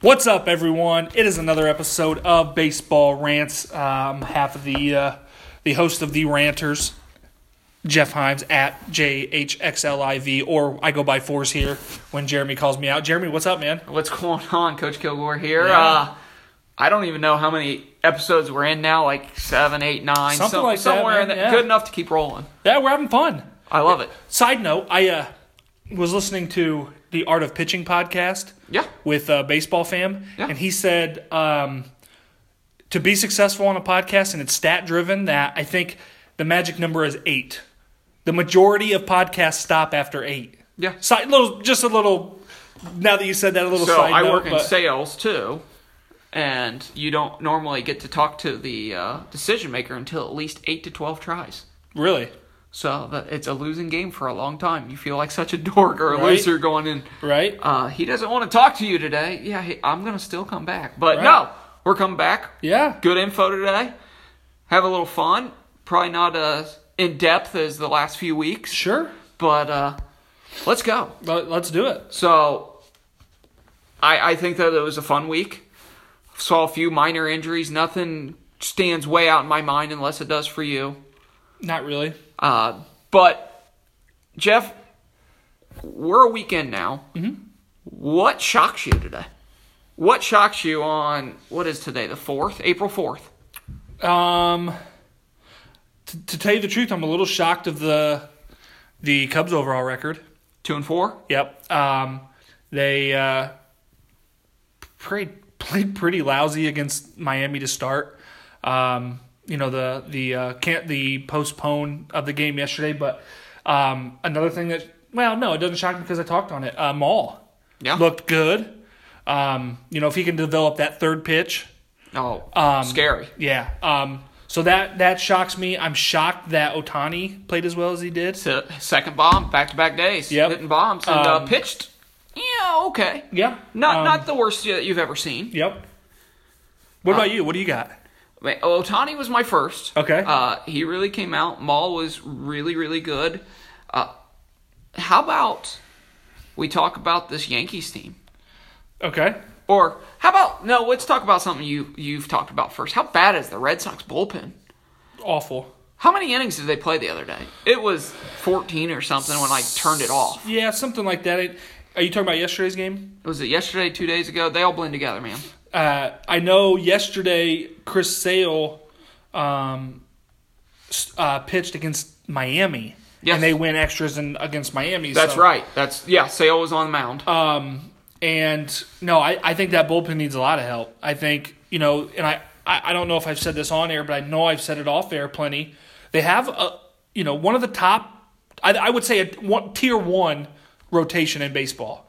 What's up, everyone? It is another episode of Baseball Rants. Um, half of the uh, the host of the Ranters, Jeff Himes at JHXLIV, or I go by Fours here when Jeremy calls me out. Jeremy, what's up, man? What's going on, Coach Kilgore here? Yeah. Uh, I don't even know how many episodes we're in now, like seven, eight, nine, Something some- like that, somewhere in man, there. yeah. Good enough to keep rolling. Yeah, we're having fun. I love it. Side note, I uh, was listening to the Art of Pitching podcast Yeah. with uh, Baseball Fam, Yeah. and he said um, to be successful on a podcast and it's stat driven, that I think the magic number is eight. The majority of podcasts stop after eight. Yeah. Little, just a little. Now that you said that, a little So side I note, work in sales too, and you don't normally get to talk to the uh, decision maker until at least eight to twelve tries. Really, So that it's a losing game for a long time. You feel like such a dork or a Right. loser going in. right? Uh, he doesn't want to talk to you today. Yeah, he, I'm gonna still come back, but Right. no, we're coming back. Yeah. good info today. Have a little fun. Probably not as in depth as the last few weeks, Sure. but uh, let's go. Let, let's do it. So, I I think that it was a fun week. Saw a few minor injuries. Nothing stands way out in my mind unless it does for you. Not really. Uh, but Jeff, we're a weekend now. Mm-hmm. What shocks you today? What shocks you on what is today? The fourth, April fourth. Um, to, to tell you the truth, I'm a little shocked of the the Cubs overall record. Two and four. Yep. Um, they uh, played played pretty lousy against Miami to start. Um, you know the the uh, can't the postpone of the game yesterday, but um, another thing that well, no, it doesn't shock me because I talked on it. Uh, Maul Yeah. looked good. Um, you know if he can develop that third pitch, Oh, Um, scary. yeah. Um, so that that shocks me. I'm shocked that Ohtani played as well as he did. Se- second bomb, back to back days. Yep. Hitting bombs and uh, Um, pitched. Yeah, okay. Yeah. Not Um, not the worst that you've ever seen. Yep. What about you? What do you got? I mean, Ohtani was my first. Okay. Uh, he really came out. Maul was really, really good. Uh, how about we talk about this Yankees team? Okay. Or how about no? Let's talk about something you you've talked about first. How bad is the Red Sox bullpen? Awful. How many innings did they play the other day? It was 14 or something when I turned it off. Yeah, something like that. Are you talking about yesterday's game? Was it yesterday, two days ago? They all blend together, man. Uh, I know yesterday Chris Sale um, uh, pitched against Miami, Yes. and they win extras in, against Miami. That's so- right. That's yeah. Sale was on the mound. Um, and no, I, I think that bullpen needs a lot of help. I think, you know, and I, I, I don't know if I've said this on air, but I know I've said it off air plenty. They have, a, you know, one of the top, I, I would say, a one, tier one rotation in baseball.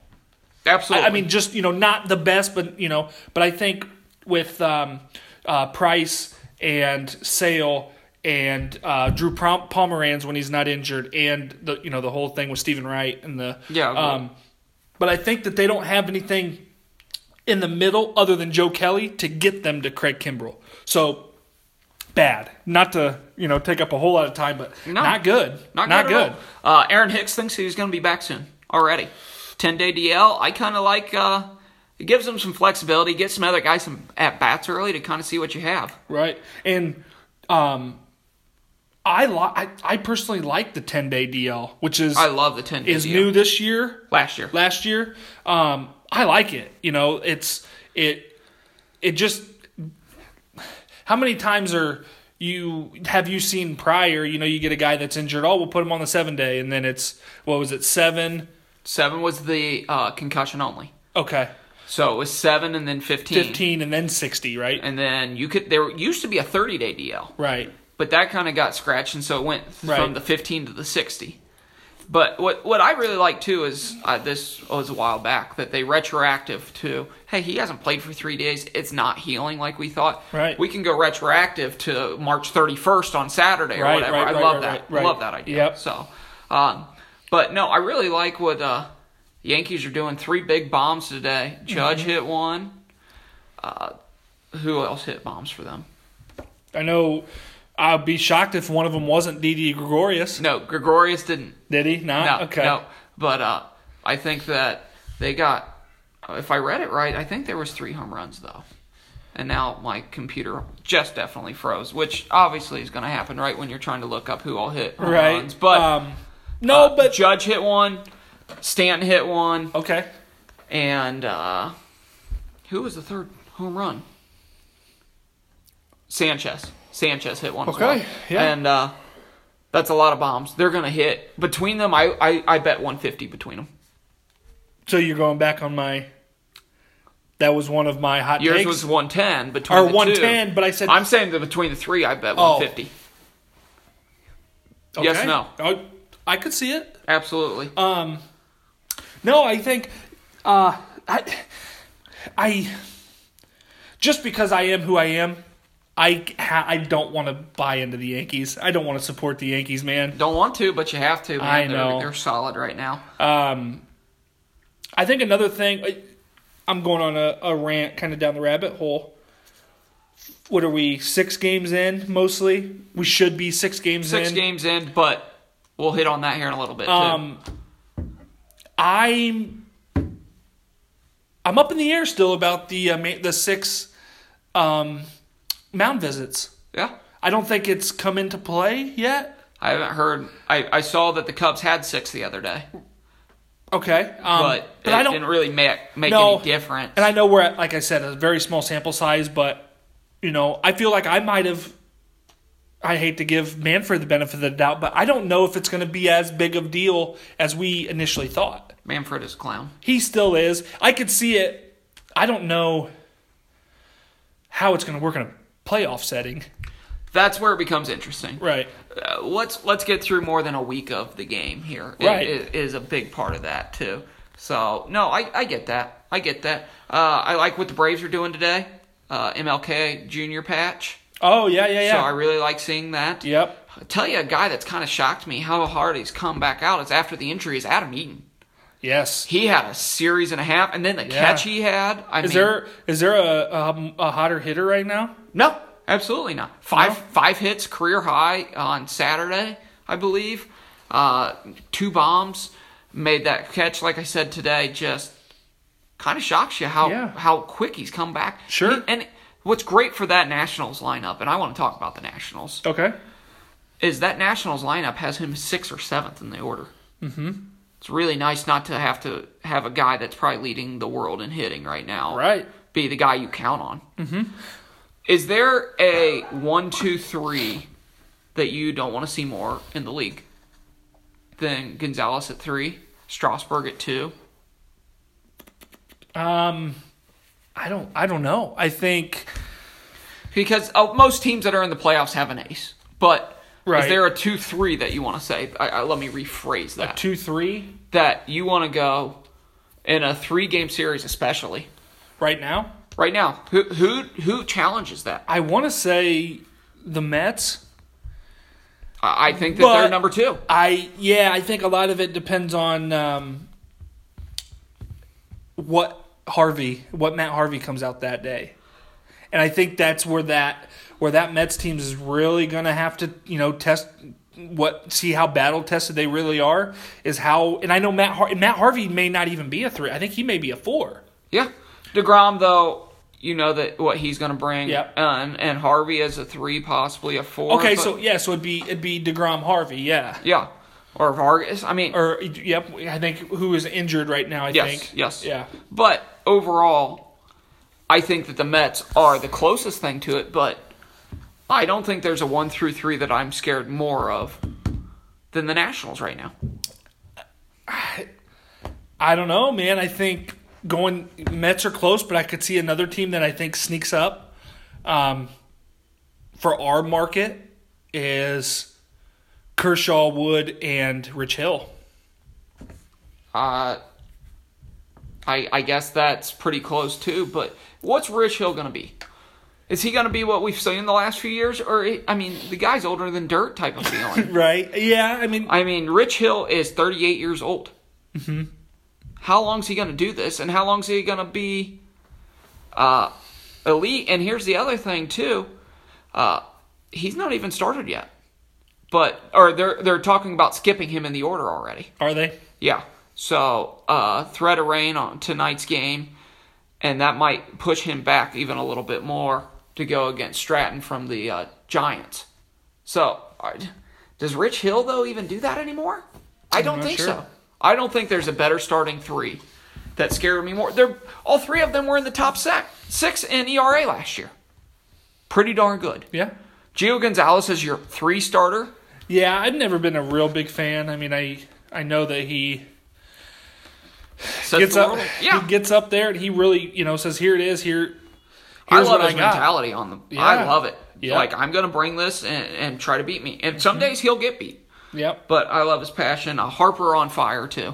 Absolutely. I, I mean, just, you know, not the best, but, you know, but I think with um, uh, Price and Sale and uh, Drew Pom- Pomeranz when he's not injured, and the you know the whole thing with Steven Wright and the Yeah, Um, but I think that they don't have anything in the middle other than Joe Kelly to get them to Craig Kimbrel. So bad. Not to you know take up a whole lot of time, but No. not good. Not, not good. good. Uh, Aaron Hicks thinks he's going to be back soon already. 10 day DL. I kind of like. Uh, it gives them some flexibility. Get some other guys some at bats early to kind of see what you have. Right. And um, I li- I, I personally like the ten day DL, which is I love the 10 day is DL. new this year. last year. last year. Um, I like it. You know, it's it it just how many times are you have you seen prior? You know, you get a guy that's injured. Oh, we'll put him on the seven day, and then it's what was it seven? Seven was the uh, concussion only. Okay, So it was seven and then 15. fifteen, and then sixty. Right, And then you could. There used to be a 30 day DL. right, but that kind of got scratched, and so it went Right. from the 15 to the 60. But what what I really like too is uh, this was a while back that they retroactive to hey he hasn't played for three days it's not healing like we thought Right. we can go retroactive to March 31st on Saturday or Right, whatever right, I love that. I love that idea Yep. so um, but no I really like what uh, Yankees are doing three big bombs today Judge Mm-hmm. hit one uh, who else hit bombs for them I know. I'd be shocked if one of them wasn't Didi Gregorius. no Gregorius didn't Did he? Not No, okay. no. But uh, I think that they got if I read it right, I think there was three home runs though. And now my computer just definitely froze, which obviously is going to happen right when you're trying to look up who all hit home right. runs. But um, no, uh, but Judge hit one, Stanton hit one, okay. and uh, who was the third home run? Sanchez. Sanchez hit one. Okay, well. yeah. And uh, that's a lot of bombs. They're going to hit between them. I, I I bet 150 between them. So you're going back on my. That was one of my hot Yours takes. was 110 between or the two. 110, but I said I'm saying that between the three, I bet Oh. 150. yes, okay. no. Oh, I could see it. Absolutely. Um, no, I think, uh, I, I, just because I am who I am, I ha- I don't want to buy into the Yankees. I don't want to support the Yankees, man. Don't want to, but you have to. Man. I They're- know. They're, solid right now. Um, I think another thing, I'm going on a, a rant kind of down the rabbit hole. What are we, six games in mostly? We should be six games Six in. games in, but we'll hit on that here in a little bit. Too. Um, I'm I'm up in the air still about the uh, the six um, mound visits. yeah. I don't think it's come into play yet. I haven't heard. I, I saw that the Cubs had six the other day, Okay, um, but, but it I don't. didn't really make make No. any difference. And I know we're at, like I said, a very small sample size, but you know, I feel like I might have. I hate to give Manfred the benefit of the doubt, but I don't know if it's going to be as big of a deal as we initially thought. Manfred is a clown. He still is. I could see it. I don't know how it's going to work in a playoff setting. That's where it becomes interesting. Right. Uh, let's let's get through more than a week of the game here. It- Right. it is a big part of that too. So no, I, I get that. I get that. Uh, I like what the Braves are doing today. Uh, MLK Junior patch. Oh yeah, yeah, yeah. So I really like seeing that. yep. I'll tell you a guy that's kind of shocked me how hard he's come back out is after the injury is Adam Eaton. Yes. He had a series and a half, and then the Yeah. catch he had. I Is mean, there is there a, a a hotter hitter right now? no? Absolutely not. Five No? five hits, career high on Saturday, I believe. Uh, two bombs, made that catch. Like I said today, just kind of shocks you how Yeah. how quick he's come back. Sure. He- and what's great for that Nationals lineup, and I want to talk about the Nationals, Okay. is that Nationals lineup has him sixth or seventh in the order. Mm-hmm. It's really nice not to have to have a guy that's probably leading the world in hitting right now Right. be the guy you count on. Mm-hmm. Is there a one, two, three that you don't want to see more in the league than Gonzalez at three, Strasburg at two? Um, I don't I don't know. I think Because uh, most teams that are in the playoffs have an ace, but. Right. Is there a two three that you want to say? I, I, let me rephrase that. A two three that you want to go in a three game series, especially right now. right now. Who who who challenges that? I want to say the Mets. I I think that they're number two. I yeah, I think a lot of it depends on um, what Harvey, what Matt Harvey comes out that day, and I think that's where that where that Mets team is really going to have to you know test what see how battle tested they really are is how and I know Matt Har- Matt Harvey may not even be a three. I think he may be a four. Yeah, Degrom though, you know that what he's going to bring. Yep. Uh, and and Harvey as a three, possibly a four. Okay, so yeah, so it'd be it'd be Degrom Harvey, yeah. yeah, or Vargas. I mean, Or yep, I think who is injured right now. I yes, think yes, yeah. But overall, I think that the Mets are the closest thing to it, but. I don't think there's a one through three that I'm scared more of than the Nationals right now. I I don't know, man. I think going Mets are close, but I could see another team that I think sneaks up. Um, for our market is Kershaw, Wood, and Rich Hill. Uh, I I guess that's pretty close too. But what's Rich Hill going to be? Is he going to be what we've seen the last few years, or I mean, the guy's older than dirt type of feeling? Right? Yeah. I mean, I mean, Rich Hill is 38 years old. Mm-hmm. How long's he going to do this, and how long's he going to be uh, elite? And here's the other thing too: uh, he's not even started yet. But or they're they're talking about skipping him in the order already. are they? Yeah. So, uh, threat of rain on tonight's game. and that might push him back even a little bit more to go against Stratton from the uh, Giants. So, uh, does Rich Hill though even do that anymore? I don't think sure. so. I don't think there's a better starting three that scared me more. They're all three of them were in the top six in ERA last year. Pretty darn good. Yeah. Gio Gonzalez is your three starter. Yeah, I've never been a real big fan. I mean, I I know that he Sets gets up, Yeah, he gets up there, and he really, you know, says, "Here it is. Here, I here's love what his I mentality on them. Yeah. I love it. Yeah. Like I'm gonna bring this and, and try to beat me. And some Mm-hmm. days he'll get beat, Yep. but I love his passion. A Harper on fire too.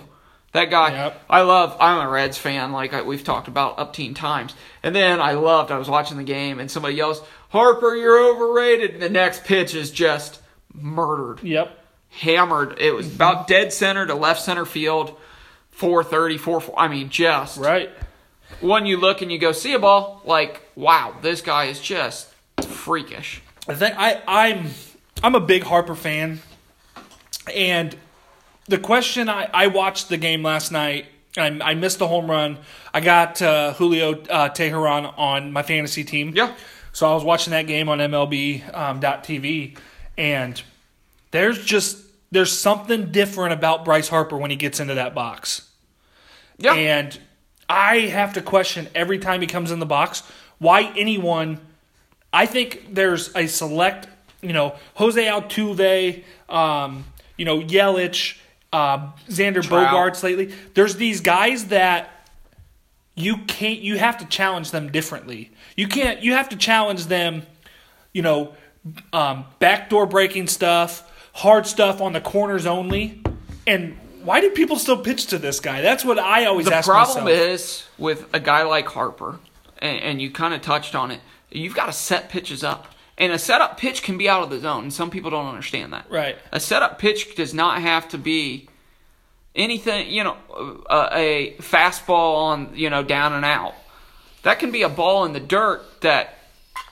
That guy, Yep. I love. I'm a Reds fan, like I, we've talked about up teen times. And then I loved. I was watching the game, and somebody yells, "Harper, you're overrated!" And the next pitch is just murdered, Yep. hammered. It was about dead center to left center field, 430, 4 I mean, just Right. When you look and you go see a ball like wow this guy is just freakish I think I I'm I'm a big Harper fan, and the question I I watched the game last night. I, I missed the home run. I got uh, Julio uh, Teheran on my fantasy team. yeah So I was watching that game on MLB um, .tv, and there's just there's something different about Bryce Harper when he gets into that box, yeah and I have to question every time he comes in the box why anyone. I think there's a select, you know, Jose Altuve, um, you know, Yelich, um, Xander Trout. Bogaerts lately. There's these guys that you can't you have to challenge them differently. You can't you have to challenge them, you know, um, backdoor breaking stuff, hard stuff on the corners only. And why do people still pitch to this guy? That's what I always the ask problem myself. is with a guy like harper and, and you kind of touched on it you've got to set pitches up and a setup pitch can be out of the zone and some people don't understand that Right. a setup pitch does not have to be anything you know a, a fastball on you know down and out that can be a ball in the dirt that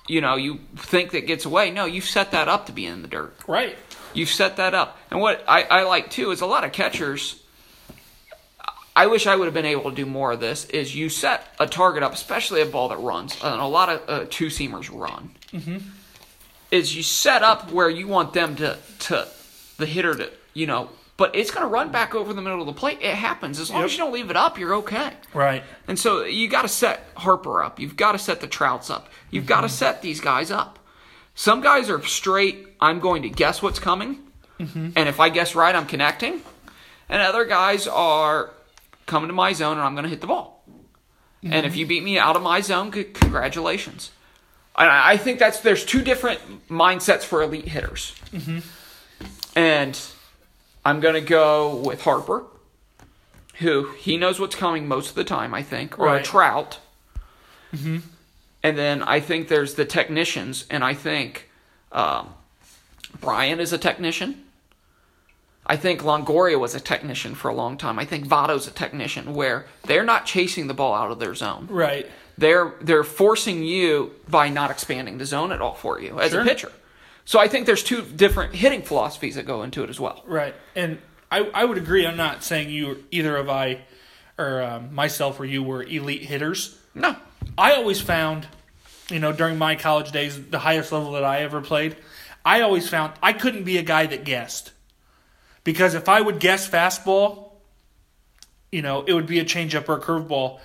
you know you think that gets away no you've set that up to be in the dirt Right. You've set that up. And what I, I like too is a lot of catchers. I wish I would have been able to do more of this. Is you set a target up, especially a ball that runs, and a lot of uh, two seamers run. Mm-hmm. Is you set up where you want them to to the hitter to you know, but it's going to run back over the middle of the plate. It happens as long Yep. as you don't leave it up, you're okay. Right. And so you got to set Harper up. You've got to set the Trouts up. You've got to mm-hmm. set these guys up. Some guys are straight, I'm going to guess what's coming. Mm-hmm. And if I guess right, I'm connecting. And other guys are coming to my zone and I'm going to hit the ball. And if mm-hmm. you beat me out of my zone, c- congratulations. And I I think that's there's two different mindsets for elite hitters. And I'm going to go with Harper, who he knows what's coming most of the time, I think, or a Right. Trout. And then I think there's the technicians, and I think um, Brian is a technician. I think Longoria was a technician for a long time. I think Votto's a technician, where they're not chasing the ball out of their zone. Right. They're they're forcing you by not expanding the zone at all for you as Sure. a pitcher. So I think there's two different hitting philosophies that go into it as well. Right. And I, I would agree. I'm not saying you either of I or um, myself or you were elite hitters. No, I always found, you know, during my college days, the highest level that I ever played, I always found I couldn't be a guy that guessed. Because if I would guess fastball, you know, it would be a changeup or a curveball.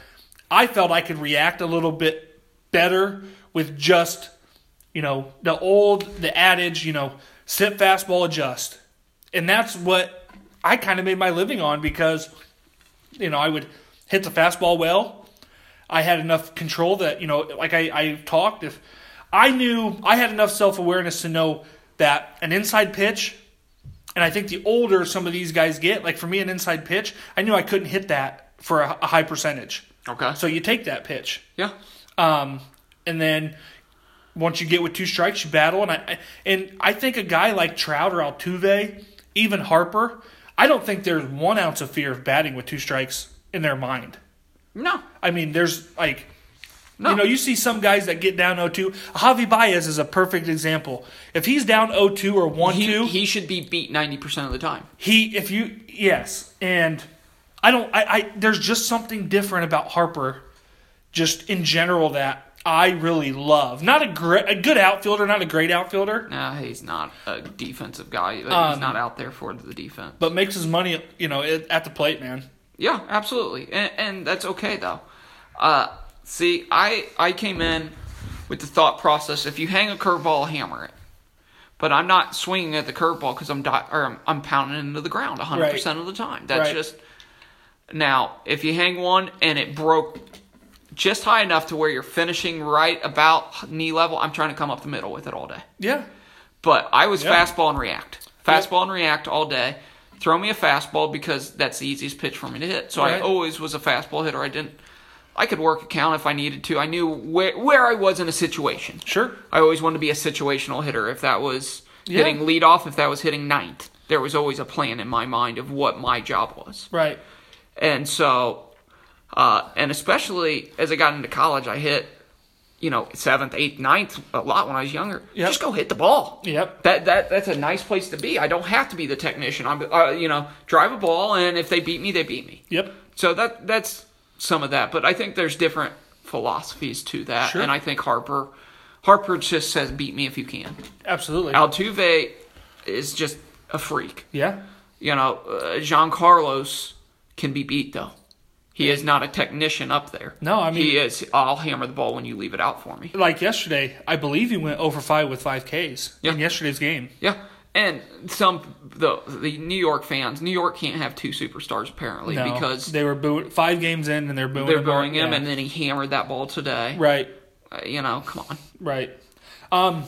I felt I could react a little bit better with just, you know, the old, the adage, you know, sit fastball, adjust. And that's what I kind of made my living on because, you know, I would hit the fastball well. I had enough control that, you know, like I, I talked, if I knew I had enough self awareness to know that an inside pitch, and I think the older some of these guys get, like for me, an inside pitch, I knew I couldn't hit that for a, a high percentage. okay, So you take that pitch. yeah, Um, and then once you get with two strikes, you battle. And I and I think a guy like Trout or Altuve, even Harper, I don't think there's one ounce of fear of batting with two strikes in their mind. no, I mean, there's like, no, you know, you see some guys that get down 0-2. Javy Baez is a perfect example. If he's down 0-2 or 1-2, he, he, he should be beat ninety percent of the time. He if you yes, and I don't I, I there's just something different about Harper just in general that I really love. Not a great, a good outfielder, not a great outfielder, Nah, he's not a defensive guy. But Um, he's not out there for the defense. but makes his money, you know, at at the plate, man. Yeah, absolutely, and, and that's okay though. Uh, see, I I came in with the thought process: if you hang a curveball, hammer it. But I'm not swinging at the curveball because I'm di- or I'm, I'm pounding into the ground 100 percent of the time. That's Right. just now. If you hang one and it broke just high enough to where you're finishing right about knee level, I'm trying to come up the middle with it all day. Yeah, But I was Yeah. fastball and react. Fastball and react all day. Throw me a fastball because that's the easiest pitch for me to hit. So I always was a fastball hitter. I didn't. I could work a count if I needed to. I knew where where I was in a situation. sure. I always wanted to be a situational hitter. If that was Yeah. hitting leadoff, if that was hitting ninth, there was always a plan in my mind of what my job was. Right. And so, uh, and especially as I got into college, I hit, you know, seventh, eighth, ninth a lot when I was younger. Yep. Just go hit the ball. Yep. That that that's a nice place to be. I don't have to be the technician. I'm, uh, you know, drive a ball, and if they beat me, they beat me. Yep. So that that's some of that. But I think there's different philosophies to that, Sure. and I think Harper, Harper just says beat me if you can. Absolutely. Altuve is just a freak. yeah. You know, uh, Giancarlo can be beat though. He is not a technician up there. No, I mean- he is. I'll hammer the ball when you leave it out for me. Like yesterday, I believe he went over five with five Ks Yeah. in yesterday's game. Yeah, and some the the New York fans. New York can't have two superstars apparently No, because they were booing five games in and they're booing. they're him. him, Yeah. and then he hammered that ball today. right. Uh, you know, come on. Right. Um,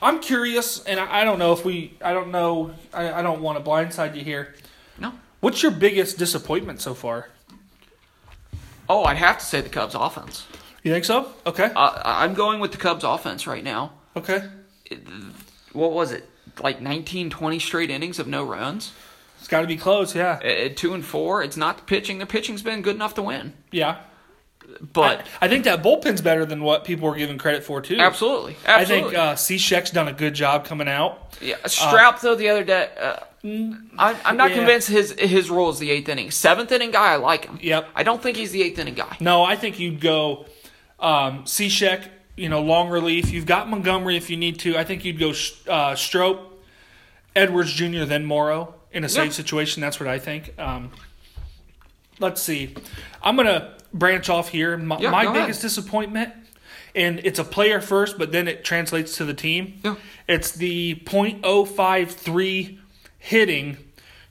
I'm curious, and I, I don't know if we. I don't know. I, I don't want to blindside you here. No. What's your biggest disappointment so far? Oh, I'd have to say the Cubs offense. You think so? Okay. Uh, I'm going with the Cubs offense right now. Okay. What was it? Like 19, 20 straight innings of no runs. It's got to be close. Yeah. Uh, two and four. It's not the pitching. Their pitching's been good enough to win. Yeah. But I, I think that bullpen's better than what people were giving credit for too. absolutely, I think uh, Cishek's done a good job coming out. yeah, Strop though the other day. Uh, I'm, I'm not yeah. convinced his his role is the eighth inning. Seventh inning guy, I like him. Yep. I don't think he's the eighth inning guy. No, I think you'd go um, Cishek, you know, long relief. You've got Montgomery if you need to. I think you'd go uh, Strop, Edwards Jr., then Morrow in a safe Yeah. situation. That's what I think. Um, let's see. I'm going to branch off here. My, Yeah, my go ahead. biggest disappointment, and it's a player first, but then it translates to the team. Yeah. It's the .053 hitting,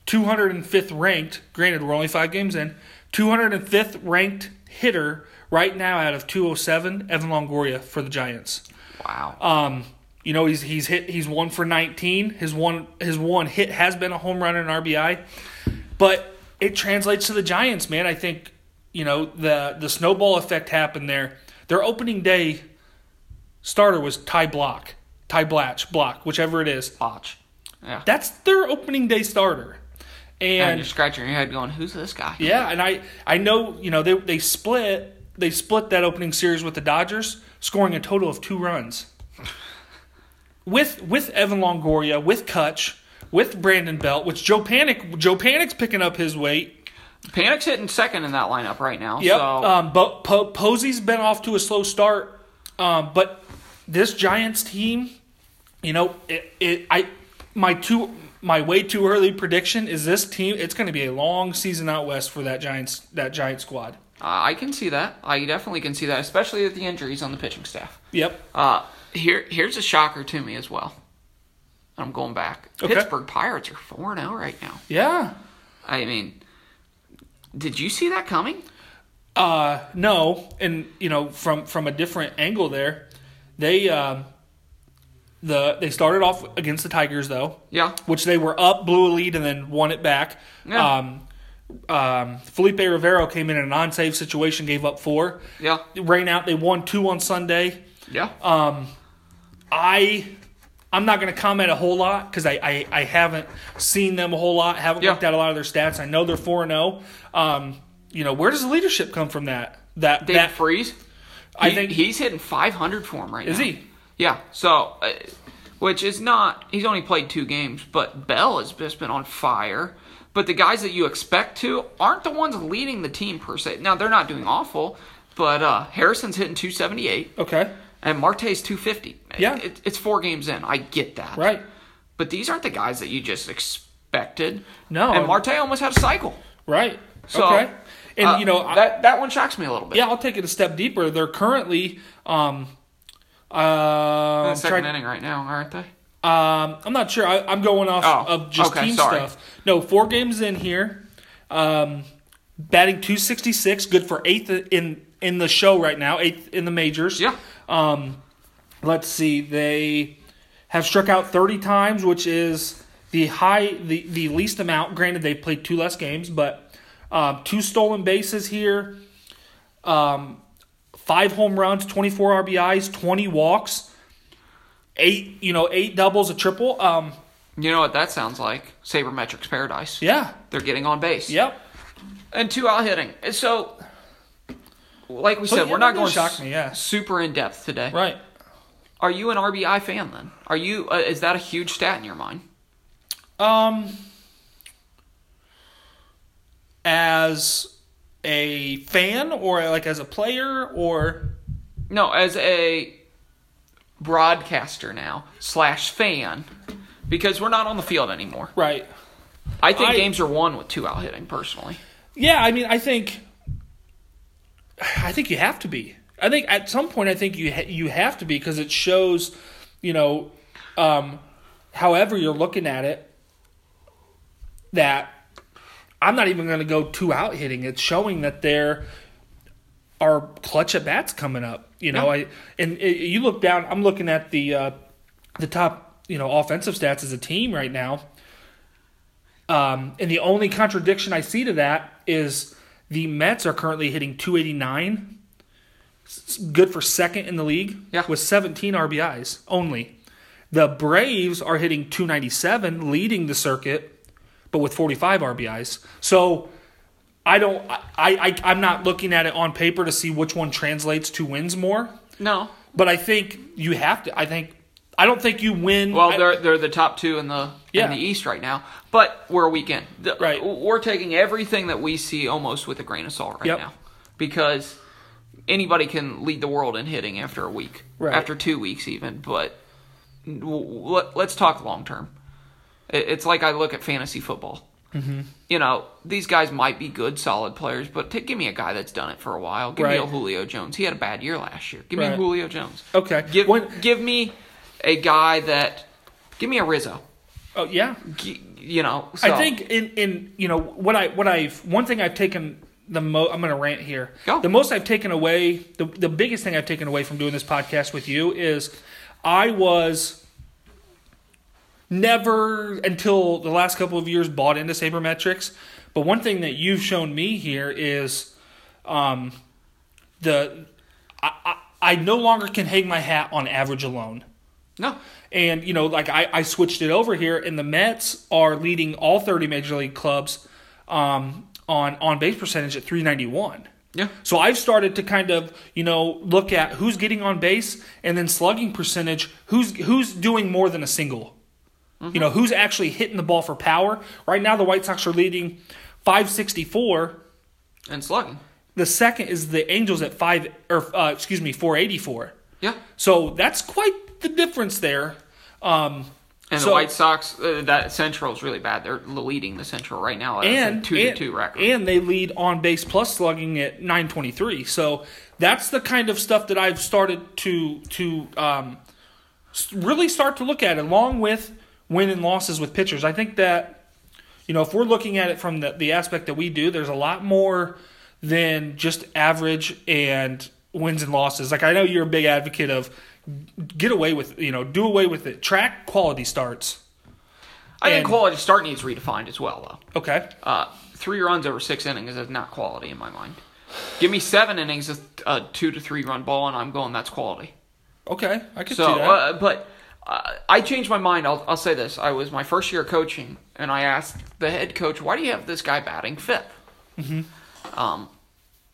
205th ranked. Granted, we're only five games in. 205th ranked hitter right now out of 207, Evan Longoria for the Giants. Wow. Um, you know he's he's hit he's one for 19. His one his one hit has been a home run and an RBI, but it translates to the Giants, man. I think you know the the snowball effect happened there. Their opening day starter was Ty Block, Ty Blach, Block, whichever it is. Watch. Yeah. That's their opening day starter, and and you're scratching your head, going, "Who's this guy?" yeah, and I I know you know they they split they split that opening series with the Dodgers, scoring a total of two runs. With with Evan Longoria, with Kutch, with Brandon Belt, which Joe Panik Joe Panik's picking up his weight. Panik's hitting second in that lineup right now. Yep. So Um, but po- Posey's been off to a slow start. Um, but this Giants team, you know, it, it I my two my way too early prediction is this team. It's going to be a long season out west for that Giants that Giant squad. uh, I can see that. I definitely can see that, especially with the injuries on the pitching staff. Yep. Uh, here, here's a shocker to me as well. I'm going back. Okay. Pittsburgh Pirates are four zero right now. Yeah. I mean, did you see that coming? Uh, no, and you know from from a different angle there, they um, the they started off against the Tigers though, Yeah, which they were up, blew a lead, and then won it back. Yeah. Um, um, Felipe Rivero came in, in a non-save situation, gave up four. yeah, Rain out. They won two on Sunday. yeah. Um, I I'm not going to comment a whole lot because I, I I haven't seen them a whole lot. Haven't Yeah. looked at a lot of their stats. I know they're four and zero. Um, you know where does the leadership come from? That that Dave that Freese. I He- think- he's hitting 500 for him right Is now. Is he? Yeah. So, uh, which is not. He's only played two games, but Bell has just been on fire. But the guys that you expect to aren't the ones leading the team per se. Now they're not doing awful. but uh, Harrison's hitting 278 Okay. and Marte's 250. Yeah. It, it's four games in. I get that. Right. But these aren't the guys that you just expected. No. And Marte almost had a cycle. Right. So, okay. And uh, you know, I- that that one shocks me a little bit. yeah, I'll take it a step deeper. They're currently um I'm second trying- inning right now, aren't they? Um, I'm not sure. I, I'm going off Oh, of just okay, team sorry. stuff. No, four games in here. Um, batting 266, good for eighth in in the show right now, eighth in the majors. Yeah. Um, let's see. They have struck out 30 times, which is the high, the, the least amount. Granted, they played two less games, but um, two stolen bases here. Um, five home runs, 24 RBIs, 20 walks, eight, you know, eight doubles, a triple. Um, You know what that sounds like? Sabermetrics paradise. yeah. They're getting on base. Yep. And two out hitting. And So, like we So, said, yeah, we're not going shock me, yeah. super in depth today. Right. Are you an RBI fan then? Are you? Uh, is that a huge stat in your mind? Um, as a fan or like as a player or No, as a broadcaster now slash fan, because we're not on the field anymore. right. I think I- games are won with two out hitting. Personally, Yeah, I mean, I think, I think you have to be. I think at some point, I think you ha- you have to be because it shows, you know, um, however you're looking at it, that I'm not even going to go two out hitting. It's showing that there are clutch at bats coming up. You know, Yeah. I and it, you look down. I'm looking at the uh, the top, you know, offensive stats as a team right now. Um, and the only contradiction I see to that is the Mets are currently hitting 289, s- good for second in the league Yeah. with 17 RBIs only. The Braves are hitting 297, leading the circuit, but with 45 RBIs. So I don't, I, I, I'm not looking at it on paper to see which one translates to wins more, no. but I think you have to. I think, I don't think you win. Well, they're they're the top two in the Yeah. in the East right now, but we're a weekend. The- Right. We're taking everything that we see almost with a grain of salt right Yep. now, because anybody can lead the world in hitting after a week, Right. after two weeks even. But let, let's talk long term. It- It's like I look at fantasy football. Mm-hmm. You know, these guys might be good, solid players, but t- give me a guy that's done it for a while. Give me a Julio Jones. He had a bad year last year. Give me Right. a Julio Jones. okay. Give When- give me a guy that give me a Rizzo. oh, yeah. G- You know, I think in in you know what I what I've one thing I've taken the most I'm going to rant here. Go. The most I've taken away the the biggest thing I've taken away from doing this podcast with you is I was never until the last couple of years bought into sabermetrics, but one thing that you've shown me here is um the I, I, I no longer can hang my hat on average alone. no. And, you know, like I, I switched it over here, and the Mets are leading all 30 major league clubs um, on on base percentage at 391. Yeah. So I've started to kind of, you know, look at who's getting on base and then slugging percentage, who's who's doing more than a single. You know, who's actually hitting the ball for power. Right now the White Sox are leading 564. And slugging. The second is the Angels at 5 or uh, excuse me, 484. Yeah. So that's quite the difference there. Um, And So- the White Sox, uh, that Central is really bad. They're leading the Central right now at and a two and, to two record. and they lead on base plus slugging at 923. So that's the kind of stuff that I've started to to um, really start to look at, along with win and losses with pitchers. I think that you know if we're looking at it from the the aspect that we do, there's a lot more than just average and wins and losses. Like I know you're a big advocate of get away with you know do away with it. Track quality starts. I think and- quality start needs redefined as well, though. Okay. Uh, three runs over six innings is not quality in my mind. Give me seven innings of a two to three run ball, and I'm going that's quality. Okay. I can So, see that. uh, but I changed my mind. I'll, I'll say this: I was my first year coaching, and I asked the head coach, "Why do you have this guy batting 5th Mm-hmm. Um,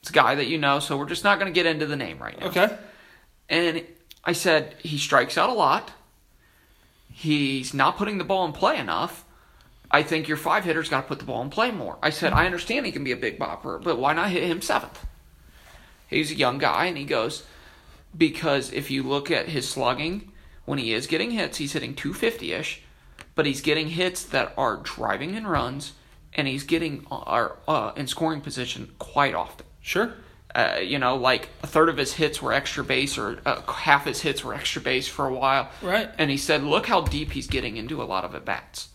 it's a guy that you know, so we're just not going to get into the name right now. okay. And I said he strikes out a lot. He's not putting the ball in play enough. I think your five hitter's got to put the ball in play more. I said I understand he can be a big bopper, but why not hit him seventh? He's a young guy, and he goes, because if you look at his slugging, when he is getting hits, he's hitting 250 ish, but he's getting hits that are driving in runs, and he's getting are uh, in scoring position quite often. Sure. Uh, you know, like a third of his hits were extra base, or uh, half his hits were extra base for a while. Right. And he said, "Look how deep he's getting into a lot of at bats.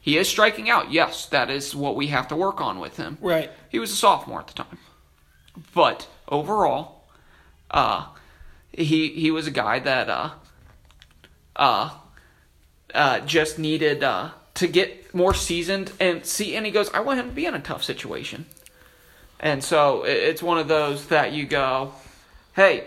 He is striking out. Yes, that is what we have to work on with him. Right. He was a sophomore at the time, but overall, uh, he he was a guy that uh, uh, uh, just needed uh, to get more seasoned and see. And he goes, I want him to be in a tough situation. And so it's one of those that you go, hey,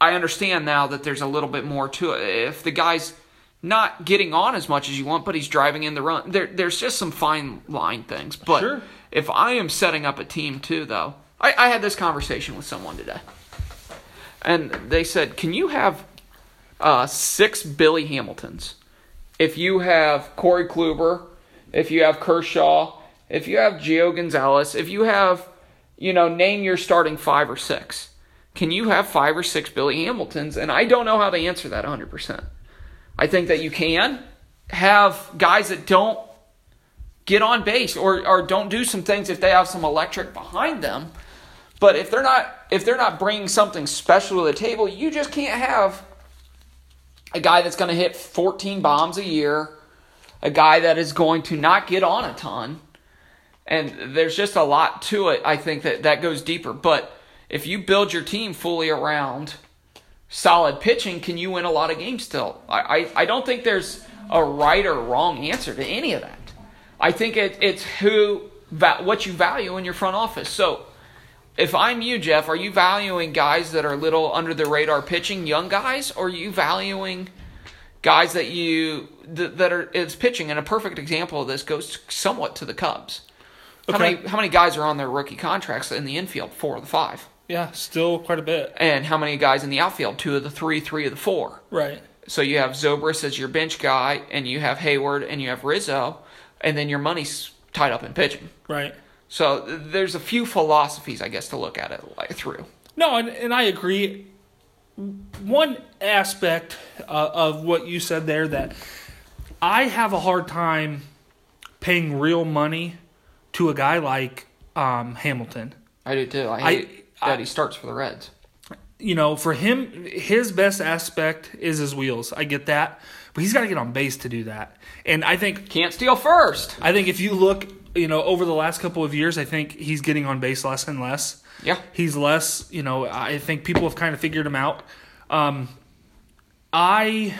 I understand now that there's a little bit more to it. If the guy's not getting on as much as you want, but he's driving in the run, there, there's just some fine line things. But Sure. if I am setting up a team too, though, I, I had this conversation with someone today. And they said, can you have uh, six Billy Hamiltons? If you have Corey Kluber, if you have Kershaw, if you have Gio Gonzalez, if you have, you know, name your starting five or six. Can you have five or six Billy Hamiltons? And I don't know how to answer that 100%. I think that you can have guys that don't get on base or, or don't do some things if they have some electric behind them. But if they're not if they're not bringing something special to the table, you just can't have a guy that's going to hit 14 bombs a year, a guy that is going to not get on a ton. And there's just a lot to it. I think that that goes deeper. But if you build your team fully around solid pitching, can you win a lot of games still? I, I, I don't think there's a right or wrong answer to any of that. I think it, it's who what you value in your front office. So if I'm you, Jeff, are you valuing guys that are little under the radar pitching, young guys, or are you valuing guys that you that, that are is pitching? And a perfect example of this goes somewhat to the Cubs. How Okay. many how many guys are on their rookie contracts in the infield? Four of the five. Yeah, still quite a bit. And how many guys in the outfield? Two of the three, three of the four. Right. So you have Zobrist as your bench guy, and you have Heyward, and you have Rizzo, and then your money's tied up in pitching. Right. So there's a few philosophies, I guess, to look at it like through. No, and, and I agree. One aspect uh, of what you said there that I have a hard time paying real money to a guy like um, Hamilton. I do too. I I- hate I- that he starts for the Reds. You know, for him, his best aspect is his wheels. I get that, but he's got to get on base to do that. And I think Can't steal first. I think if you look, you know, over the last couple of years, I think he's getting on base less and less. Yeah. He's less, you know, I think people have kind of figured him out. Um, I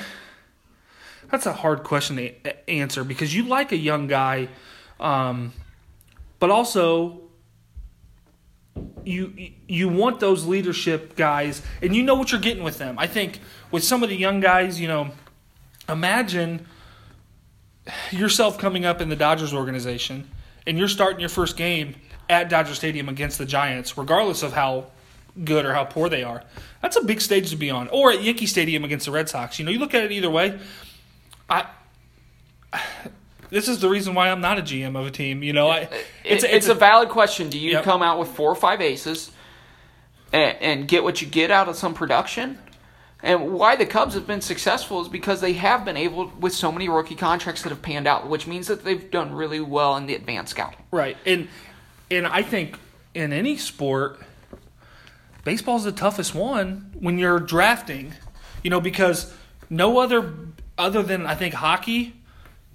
that's a hard question to answer because you like a young guy, um, but also you you want those leadership guys, and you know what you're getting with them. I think with some of the young guys, you know, imagine yourself coming up in the Dodgers organization and you're starting your first game at Dodger Stadium against the Giants, regardless of how good or how poor they are. That's a big stage to be on. Or at Yankee Stadium against the Red Sox. You know, you look at it either way. I this is the reason why I'm not a GM of a team. You know, I It's, it's, a, valid question. Do you Yep. come out with four or five aces and, and get what you get out of some production? And why the Cubs have been successful is because they have been able, with so many rookie contracts that have panned out, which means that they've done really well in the advanced scouting. Right. And and I think in any sport, baseball's the toughest one when you're drafting. You know, because no other other than I think hockey,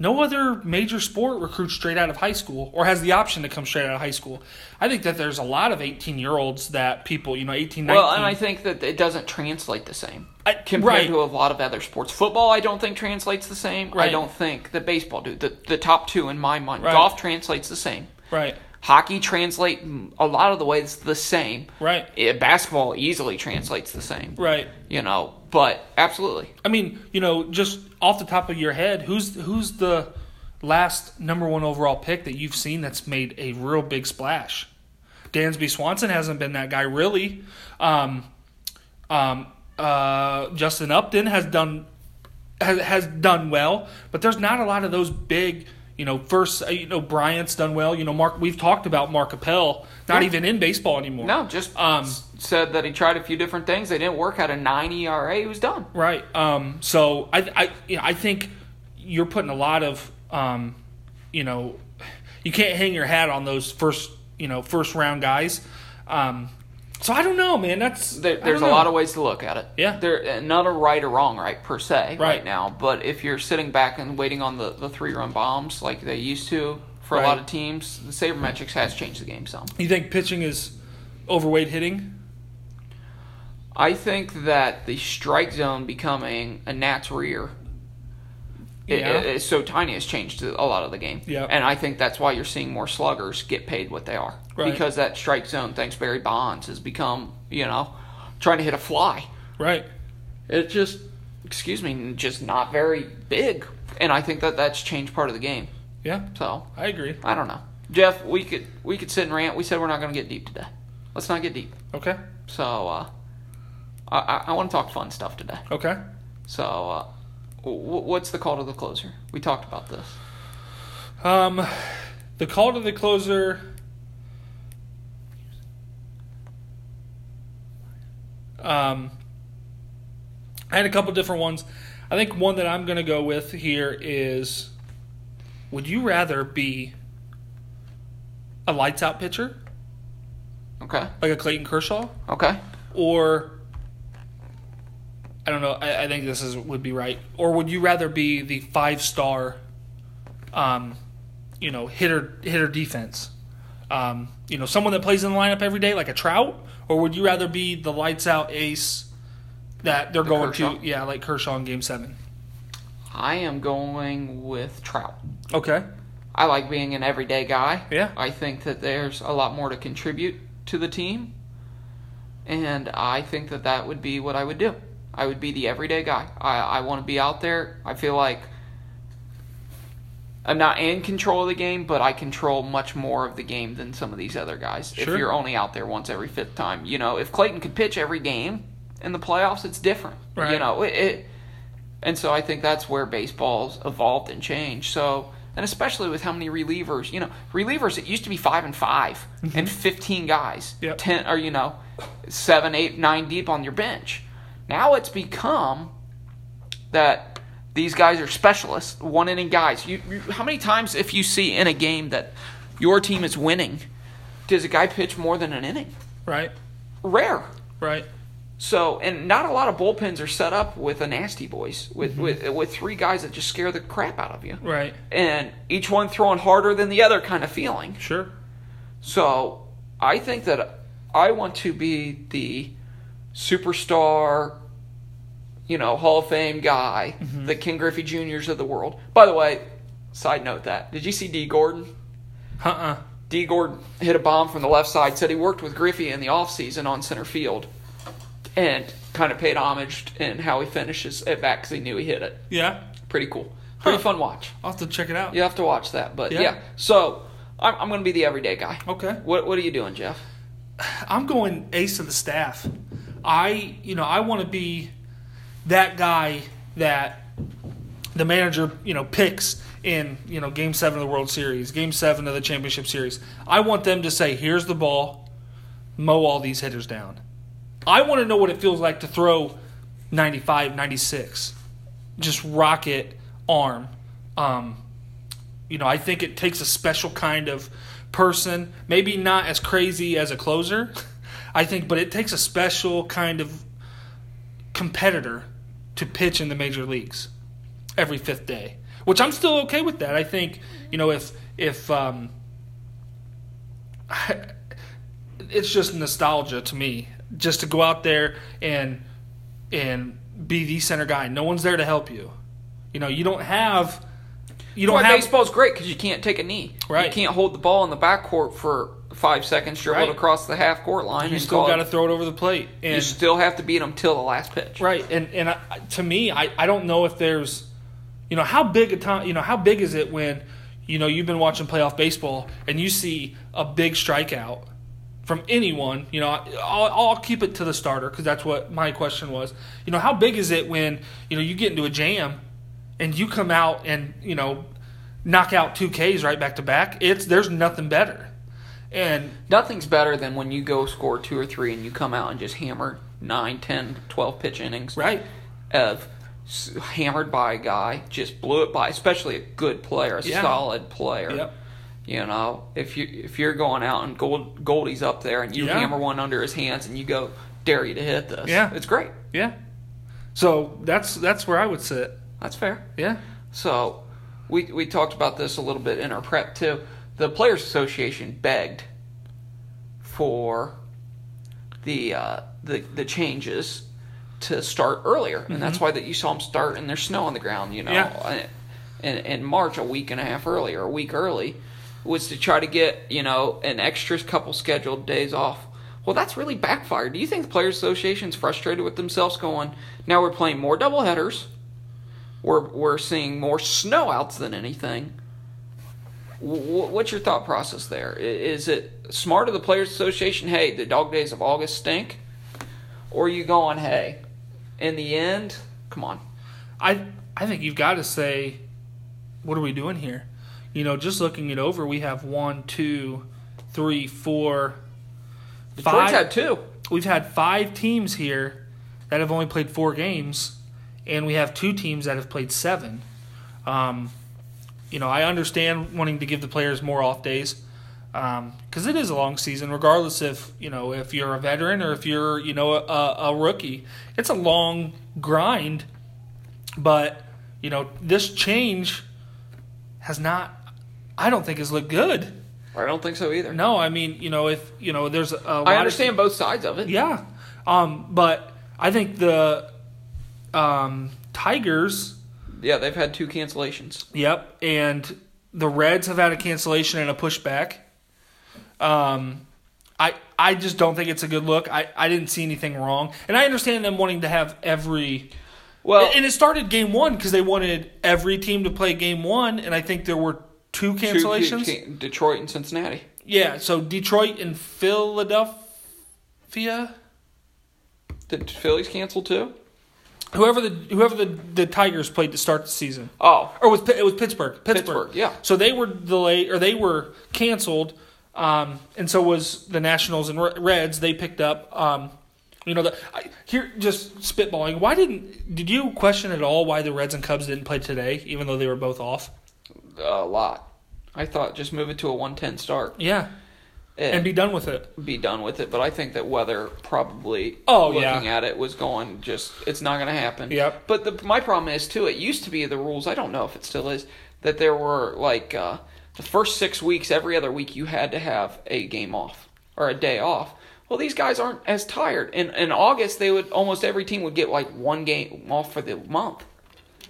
no other major sport recruits straight out of high school or has the option to come straight out of high school. I think that there's a lot of 18 year olds that people, you know, 18, 19. Well, and I think that it doesn't translate the same I- compared right. to a lot of other sports. Football, I don't think translates the same. I don't think that baseball do. The the top two in my mind. Right. Golf translates the same. right. Hockey translate a lot of the ways the same. Right. Eh, Basketball easily translates the same. Right. You know, but absolutely. I mean, you know, just off the top of your head, who's who's the last number one overall pick that you've seen that's made a real big splash? Dansby Swanson hasn't been that guy really. Um, um, uh, Justin Upton has done has, has done well, but there's not a lot of those big, You know, first, uh, you know, Bryant's done well. You know, Mark, we've talked about Mark Appel, not Yeah. even in baseball anymore. No, just Um, said that he tried a few different things. They didn't work. Had a nine ERA. He was done. Right. Um, so I, I, you know, I think you're putting a lot of, um, you know, you can't hang your hat on those first, you know, first round guys. Um, so I don't know, man. That's There, there's a lot of ways to look at it. Yeah. There, not a right or wrong right per se right, Right. now. But if you're sitting back and waiting on the, the three run bombs like they used to for a lot of teams, the sabermetrics has changed the game some. You think pitching is overweight hitting? I think that the strike zone becoming a gnat's rear it- Yeah. it- it's so tiny it's changed a lot of the game. Yep. And I think that's why you're seeing more sluggers get paid what they are. Right. Because that strike zone, thanks Barry Bonds, has become, you know, trying to hit a fly. Right. It just, excuse me, just not very big. And I think that that's changed part of the game. Yeah, So, I agree. I don't know. Jeff, we could we could sit and rant. We said we're not going to get deep today. Let's not get deep. Okay. So, uh, I, I, I want to talk fun stuff today. Okay. So, uh, what's the call to the closer? We talked about this. Um, the call to the closer. Um, I had a couple different ones. I think one that I'm going to go with here is Would you rather be a lights out pitcher, Okay. like a Clayton Kershaw, Okay. or I don't know, I, I think this is would be right. Or would you rather be the five star um, you know, hitter hitter defense? Um, you know, someone that plays in the lineup every day like a Trout, or would you rather be the lights out ace that they're going Kershaw? to yeah, like Kershaw in game seven? I am going with Trout. Okay. I like being an everyday guy. Yeah. I think that there's a lot more to contribute to the team. And I think that that would be what I would do. I would be the everyday guy. I, I want to be out there. I feel like I'm not in control of the game, but I control much more of the game than some of these other guys. If you're only out there once every fifth time, you know, if Clayton could pitch every game in the playoffs, it's different. You know, it, it and so I think that's where baseball's evolved and changed. So, and especially with how many relievers, you know, relievers it used to be five and 5 mm-hmm. and fifteen guys, Yep. ten or you know, seven, eight, nine deep on your bench. Now it's become that these guys are specialists, one inning guys. You, you how many times if you see in a game that your team is winning, does a guy pitch more than an inning? Right. Rare. Right. So, and not a lot of bullpens are set up with a nasty boys, with, mm-hmm. with with three guys that just scare the crap out of you, Right. and each one throwing harder than the other, kind of feeling. Sure. So, I think that I want to be the superstar, you know, Hall of Fame guy, the Ken Griffey Juniors of the world. By the way, side note that did you see Dee Gordon? Uh uh Dee Gordon hit a bomb from the left side. Said he worked with Griffey in the offseason on center field, and kind of paid homage in how he finishes at bat because he knew he hit it. Yeah. Pretty cool. Pretty Huh. fun watch. I'll have to check it out. You have to watch that. But Yeah. yeah, so I'm, I'm going to be the everyday guy. Okay. What What are you doing, Jeff? I'm going ace of the staff. I, you know, I want to be that guy that the manager, you know, picks in, you know, game seven of the World Series, game seven of the championship series. I want them to say, here's the ball, mow all these hitters down. I want to know what it feels like to throw 95, 96. Just rocket arm. Um, you know, I think it takes a special kind of person, maybe not as crazy as a closer, I think, but it takes a special kind of competitor to pitch in the major leagues every fifth day, which I'm still okay with that. I think, you know, if if um, it's just nostalgia to me, just to go out there and and be the center guy. No one's there to help you. You know, you don't have you don't have baseball's great because you can't take a knee. Right. You can't hold the ball in the backcourt for five seconds, dribble Right. across the half court line, you and still call got to it. throw it over the plate. And You still have to beat them till the last pitch. Right, and and I, to me, I, I don't know if there's, you know, how big a time, you know, how big is it when, you know, you've been watching playoff baseball and you see a big strikeout from anyone. You know, I'll, I'll keep it to the starter because that's what my question was. You know, how big is it when you know you get into a jam and you come out and you know knock out two Ks right back to back. It's there's nothing better. And Nothing's better than when you go score two or three and you come out and just hammer 9, 10, 12 pitch innings right, of hammered by a guy, just blew it by, especially a good player, a Yeah. solid player. Yep. You know, if you if you're going out and Gold, Goldie's up there and you Yeah. hammer one under his hands and you go, dare you to hit this. Yeah. It's great. yeah. So that's that's where I would sit. That's fair. Yeah, So, we we talked about this a little bit in our prep too. The Players Association begged for the uh, the the changes to start earlier, and that's why that you saw them start and there's snow on the ground. You know, Yeah. in in March, a week and a half earlier, a week early, was to try to get you know an extra couple scheduled days off. Well, that's really backfired. Do you think the Players Association's frustrated with themselves, going now we're playing more doubleheaders? we're we're seeing more snow outs than anything. W- what's your thought process there? Is it smart of the Players Association? Hey, the dog days of August stink, or are you going? Hey, in the end, come on. I I think you've got to say, what are we doing here? You know, just looking it over, we have one, two, three, four, Detroit's five. had two. We've had five teams here that have only played four games, and we have two teams that have played seven. Um, you know, I understand wanting to give the players more off days because it is a long season, regardless if you know if you're a veteran or if you're you know a, a rookie. It's a long grind, but you know this change has not. I don't think has looked good. I don't think so either. No, I mean you know if you know there's a lot I of- understand both sides of it. yeah, um, but I think the um, Tigers. Yeah, they've had two cancellations. Yep, and the Reds have had a cancellation and a pushback. Um, I I just don't think it's a good look. I, I didn't see anything wrong, and I understand them wanting to have every. Well, and it started game one because they wanted every team to play game one, and I think there were two cancellations. two- Detroit and Cincinnati. Yeah, so Detroit and Philadelphia. Did Phillies cancel too? Whoever the whoever the, the Tigers played to start the season, Oh, or was it was Pittsburgh? Pittsburgh, Pittsburgh, yeah. So they were delayed or they were canceled, um, and so was the Nationals and Reds. They picked up. Um, you know, the, I, here just spitballing. Why didn't did you question at all why the Reds and Cubs didn't play today, even though they were both off? a lot. I thought just move it to a 110 start Yeah, and be done with it. be done with it. But I think that weather probably Oh, looking yeah. at it was going just it's not going to happen. Yep. But the, my problem is too. It used to be the rules. I don't know if it still is that there were like uh, the first six weeks, every other week you had to have a game off or a day off. Well, these guys aren't as tired. In in August, they would almost every team would get like one game off for the month.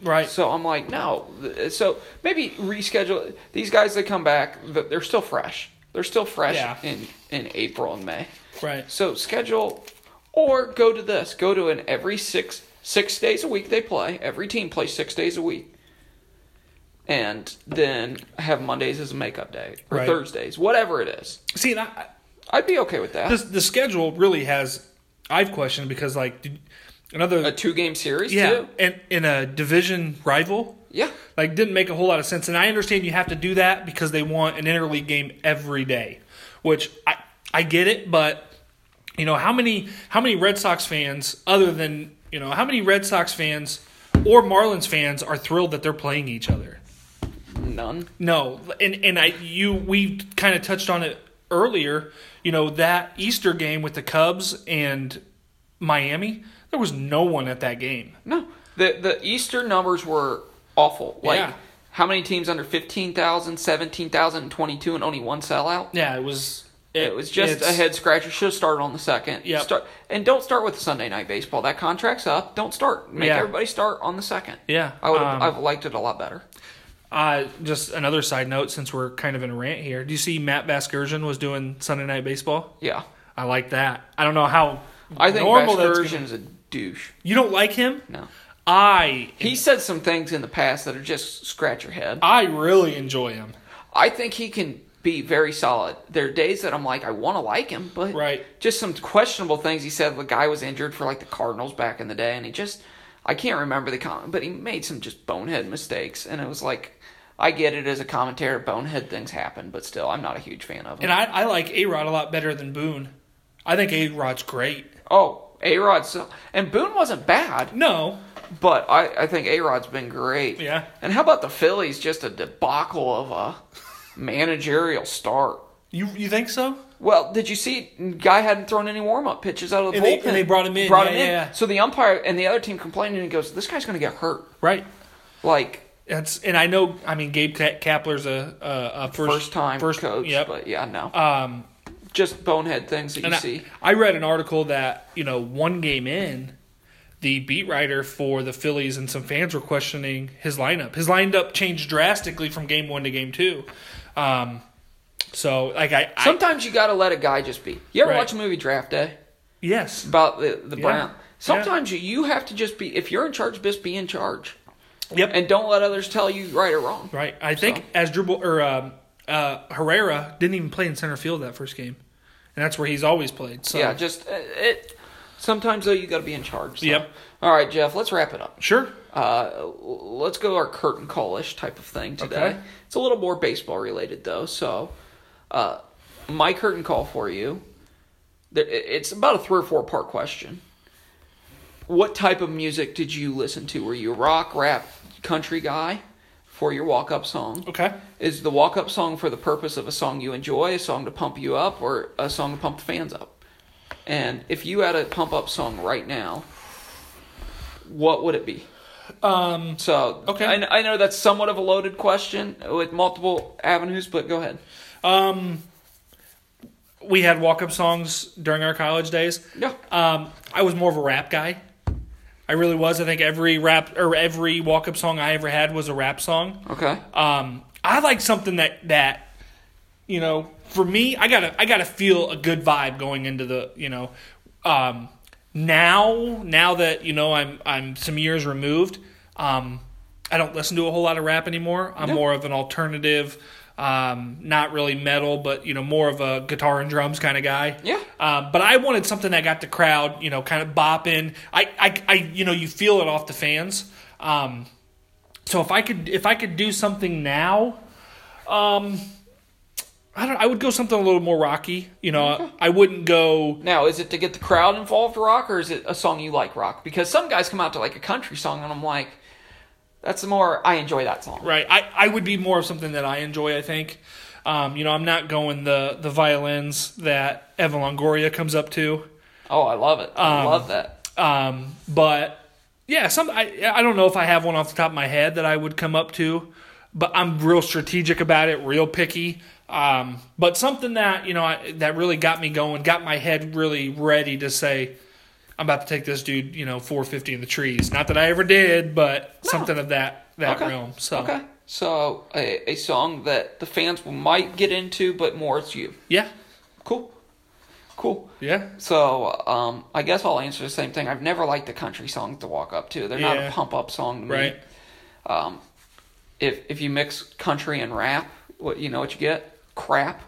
Right. So I'm like, no. So maybe reschedule these guys that come back. They're still fresh. They're still fresh Yeah. in in April and May. Right. So schedule, or go to this. Go to an every six six days a week they play. Every team plays six days a week, and then have Mondays as a makeup day or Right. Thursdays, whatever it is. See, and I, I'd be okay with that. this, the schedule really has. I've questioned because like did, another a two game series yeah, too. and in a division rival, Yeah. like didn't make a whole lot of sense. And I understand you have to do that because they want an interleague game every day, which I I get it, but you know how many how many Red Sox fans other than you know how many Red Sox fans or Marlins fans are thrilled that they're playing each other? None. No, and and I you we kind of touched on it earlier. You know that Easter game with the Cubs and Miami, there was no one at that game. No, the the Easter numbers were awful. Like Yeah. how many teams under 15,000, 17,000, and 22 and only one sellout? Yeah, it was. It was just a head scratcher. Should have started on the second. Yep. Start and don't start with Sunday night baseball. That contract's up. Don't start. Make Yeah. everybody start on the second. Yeah, I would. have um, I've liked it a lot better. Uh, just another side note, since we're kind of in a rant here. Do you see Matt Vasgersian was doing Sunday Night Baseball? Yeah, I like that. I don't know how I think normal that's gonna- Vasgersian's a douche. You don't like him? No, I he said some things in the past that are just scratch your head. I really enjoy him. I think he can be very solid. There are days that I'm like, I want to like him, but Right. just some questionable things. He said the guy was injured for like the Cardinals back in the day, and he just, I can't remember the comment, but he made some just bonehead mistakes, and it was like, I get it as a commentator. Bonehead things happen, but still, I'm not a huge fan of him. And I, I like A Rod a lot better than Boone. I think A Rod's great. oh, A Rod, and Boone wasn't bad, No, but I, I think A Rod's been great. Yeah. And how about the Phillies? Just a debacle of a managerial start. you you think so? Well, did you see? Guy hadn't thrown any warm up pitches out of the And they- bullpen. and they brought him in. Brought Yeah, him in. yeah, yeah. So the umpire and the other team complained, and he goes, "This guy's going to get hurt." Right. Like That's and I know. I mean, Gabe Kapler's a a, a first, first time first coach, Yep. but yeah, no, Um, just bonehead things that you I, see. I read an article that you know one game in, the beat writer for the Phillies and some fans were questioning his lineup. His lineup changed drastically from game one to game two. Um, so like I, I Sometimes you got to let a guy just be. You ever Right. watch a movie Draft Day yes about the the Yeah. Brown? Sometimes you you have to just be. If you're in charge, just be in charge, yep and don't let others tell you right or wrong. right. I think So- Odubel or um, uh, Herrera didn't even play in center field that first game, and that's where he's always played. So Yeah, just uh, it. Sometimes though, you got to be in charge. so. Yep. All right, Jeff. Let's wrap it up. sure. Uh, let's go our curtain call-ish type of thing today. Okay. It's a little more baseball related though. So, uh, my curtain call for you. It's about a three or four part question. What type of music did you listen to? Were you a rock, rap, country guy for your walk-up song? Okay. Is the walk-up song for the purpose of a song you enjoy, a song to pump you up, or a song to pump the fans up? And if you had a pump-up song right now, what would it be? Um, So Okay. I, I know that's somewhat of a loaded question with multiple avenues, but go ahead. um, we had walk up songs during our college days. Yeah. Um, I was more of a rap guy. I really was. I think every rap or every walk up song I ever had was a rap song. Okay. Um, I like something that that you know for me I gotta I gotta feel a good vibe going into the you know um, now now that you know I'm I'm some years removed um, I don't listen to a whole lot of rap anymore I'm Yeah. more of an alternative um, not really metal but you know more of a guitar and drums kind of guy Yeah. um, but I wanted something that got the crowd you know kind of bopping I, I, I you know you feel it off the fans um, so if I could if I could do something now, um I don't I would go something a little more rocky. You know, I wouldn't go Now, is it to get the crowd involved, rock, or is it a song you like, rock? Because some guys come out to like a country song, and I'm like, that's more. I enjoy that song. right. I, I would be more of something that I enjoy, I think. Um, you know, I'm not going the the violins that Evan Longoria comes up to. Oh, I love it. I Um, love that. Um, but yeah, some I I don't know if I have one off the top of my head that I would come up to, but I'm real strategic about it, real picky. Um, but something that you know I, that really got me going, got my head really ready to say, I'm about to take this dude, you know, 450 in the trees. Not that I ever did, but something of that that Okay. realm. So Okay. So a, a song that the fans might get into, but more it's you. yeah, Cool. Cool. yeah, So, um, I guess I'll answer the same thing. I've never liked the country songs to walk up to. They're not a pump up song to me. right. Um, if if you mix country and rap, what you know what you get? Crap.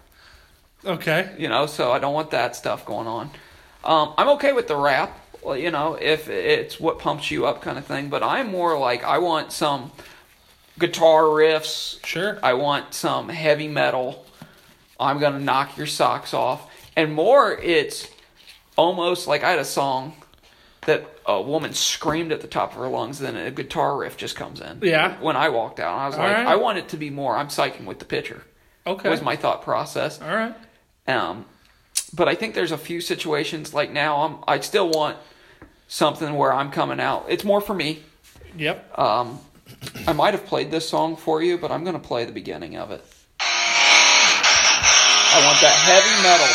Okay, You know, so I don't want that stuff going on. Um, I'm okay with the rap. Well, you know, if it's what pumps you up kind of thing. But I'm more like I want some guitar riffs. sure. I want some heavy metal. I'm gonna knock your socks off. And more, it's almost like I had a song that a woman screamed at the top of her lungs, then a guitar riff just comes in. Yeah. When I walked out, I was All like, right. I want it to be more. I'm psyching with the pitcher. Okay, Was my thought process. all right. Um, but I think there's a few situations like now. I'm I still want something where I'm coming out. It's more for me. Yep. Um, I might have played this song for you, but I'm going to play the beginning of it. I want that heavy metal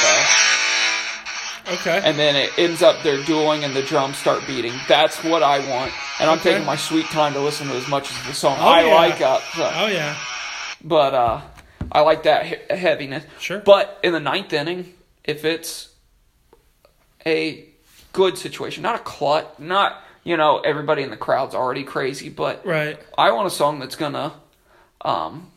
though, Okay. and then it ends up they're dueling and the drums start beating. That's what I want, and I'm Okay. taking my sweet time to listen to as much as the song Oh, I yeah. like up. So. oh yeah. But uh, I like that he- heaviness. Sure. But in the ninth inning, if it's a good situation, not a clut, not you know everybody in the crowd's already crazy, but Right. I want a song that's gonna um,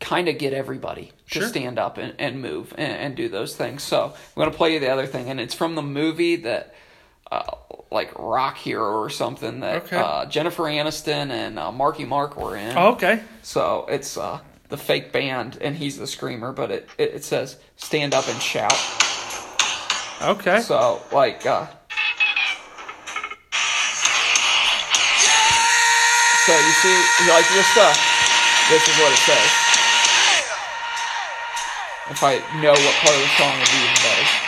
kind of get everybody Sure. to stand up and, and move and, and do those things. So I'm gonna play you the other thing, and it's from the movie that uh, like rock hero or something that Okay. uh, Jennifer Aniston and uh, Marky Mark were in. Oh, okay. So it's uh, the fake band, and he's the screamer, but it, it, it says stand up and shout. Okay. So, like, uh, so you see, like, this stuff, this is what it says. If I know what part of the song would be even better.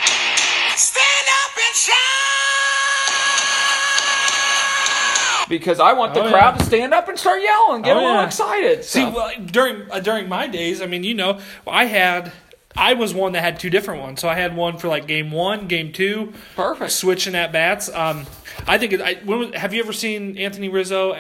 Because I want the Oh, crowd yeah. to stand up and start yelling, get Oh, a little yeah. excited. See, So- well, during uh, during my days, I mean, you know, I had I was one that had two different ones. So I had one for like game one, game two, Perfect. switching at bats. Um, I think it, I when was, have you ever seen Anthony Rizzo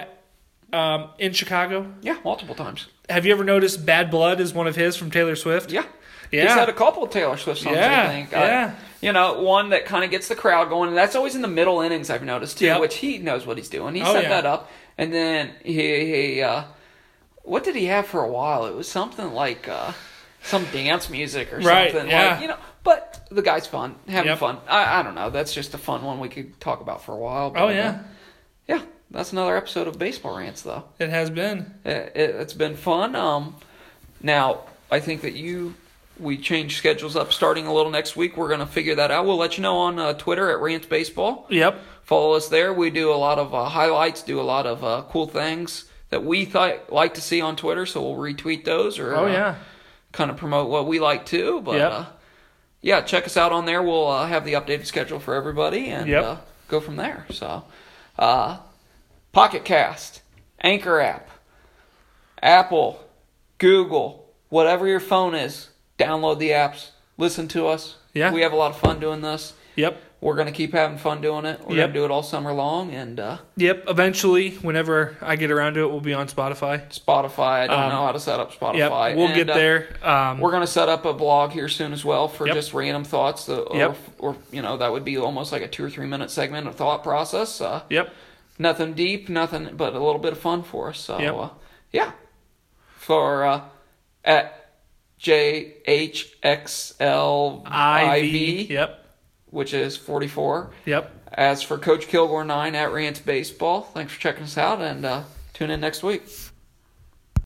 um, in Chicago? yeah, multiple times. Have you ever noticed "Bad Blood" is one of his from Taylor Swift? Yeah. Yeah. He's had a couple of Taylor Swift songs, Yeah, I think. Yeah. You know, one that kind of gets the crowd going. And that's always in the middle innings, I've noticed, too, Yep. which he knows what he's doing. He Oh, set yeah. that up. And then he, he uh, what did he have for a while? It was something like uh, some dance music or Right, something. yeah. Like, you know, but the guy's fun, having Yep. fun. I, I don't know. That's just a fun one we could talk about for a while. but, Oh uh, yeah, yeah, that's another episode of Baseball Rants, though. it has been. It, it, it's been fun. Um, now I think that you we change schedules up starting a little next week. We're gonna figure that out. We'll let you know on uh, Twitter at Rants Baseball. Yep. Follow us there. We do a lot of uh, highlights, do a lot of uh, cool things that we th- like to see on Twitter. So we'll retweet those or Oh uh, yeah. kind of promote what we like too. But Yep. uh, yeah, check us out on there. We'll uh, have the updated schedule for everybody and Yep. uh, go from there. So, uh, Pocket Cast, Anchor app, Apple, Google, whatever your phone is, download the apps. Listen to us. Yeah. we have a lot of fun doing this. Yep. We're gonna keep having fun doing it. We're Yep. gonna do it all summer long, and uh, Yep. Eventually, whenever I get around to it, we'll be on Spotify. Spotify. I don't Um, know how to set up Spotify. Yep. We'll And, get uh, there. Um, We're gonna set up a blog here soon as well for Yep. just random thoughts. uh, Or, Yep. or you know that would be almost like a two or three minute segment of thought process. Uh, yep. nothing deep, nothing, but a little bit of fun for us. So Yep. uh, yeah, for uh, at J H X L I V, Yep. which is forty four. Yep. As for Coach Kilgore nine at Rants Baseball, thanks for checking us out and uh, tune in next week.